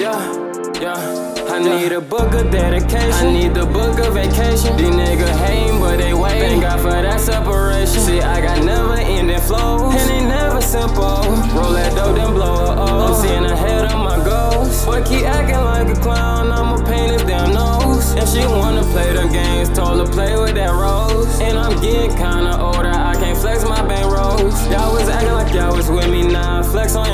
Yeah, yeah. I need a book of dedication. I need the book of vacation. These niggas hating, but they wait. Thank God for that separation. See, I got never ending flows, and they never simple. Roll that dope, then blow it up. Uh-huh. I'm seeing ahead of my goals. Boy, keep acting like a clown. I'ma paint his damn nose. And she wanna play them games, told her play with that rose. And I'm getting kinda older, I can't flex my bank rolls. Y'all was acting like y'all was with me, now flex on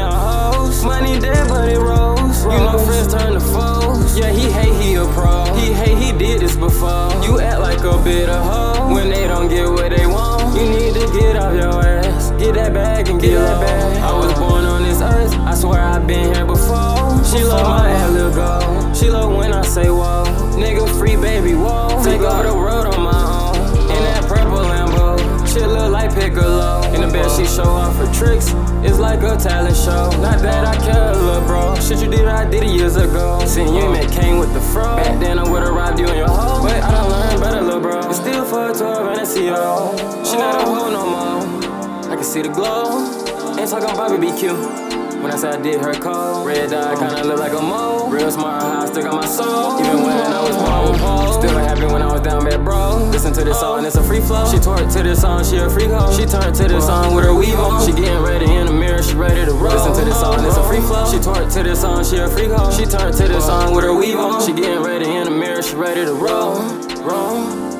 hoe when they don't get what they want. You need to get off your ass, get that bag and get, that bag. I was born on this earth, I swear I've been here before. She love my ad lil go. She love when I say whoa. Nigga free baby, whoa. Take over the world on my own. In that purple Lambo, shit look like Piccolo. In the bed, she show off her tricks. It's like a talent show. Not that I care, little bro. Shit you did, I did it years ago. Seen you met came with the 12 and a She not a hoe no more. I can see the glow. Ain't talking about BBQ. When I say I did her call, red dye kinda look like a mole. Real smart, how I still got my soul. Even when I was born with pole. Still happy when I was down bad, bro. Listen to this song, it's a free flow. She twerk to this song, she a freak hoe. She turned to this song with her weave on. She getting ready in the mirror, she ready to roll. Listen to this song, it's a free flow. She twerk to this song, she a freak hoe. She turned to this song with her weave on. She getting ready in the mirror, she ready to roll. roll.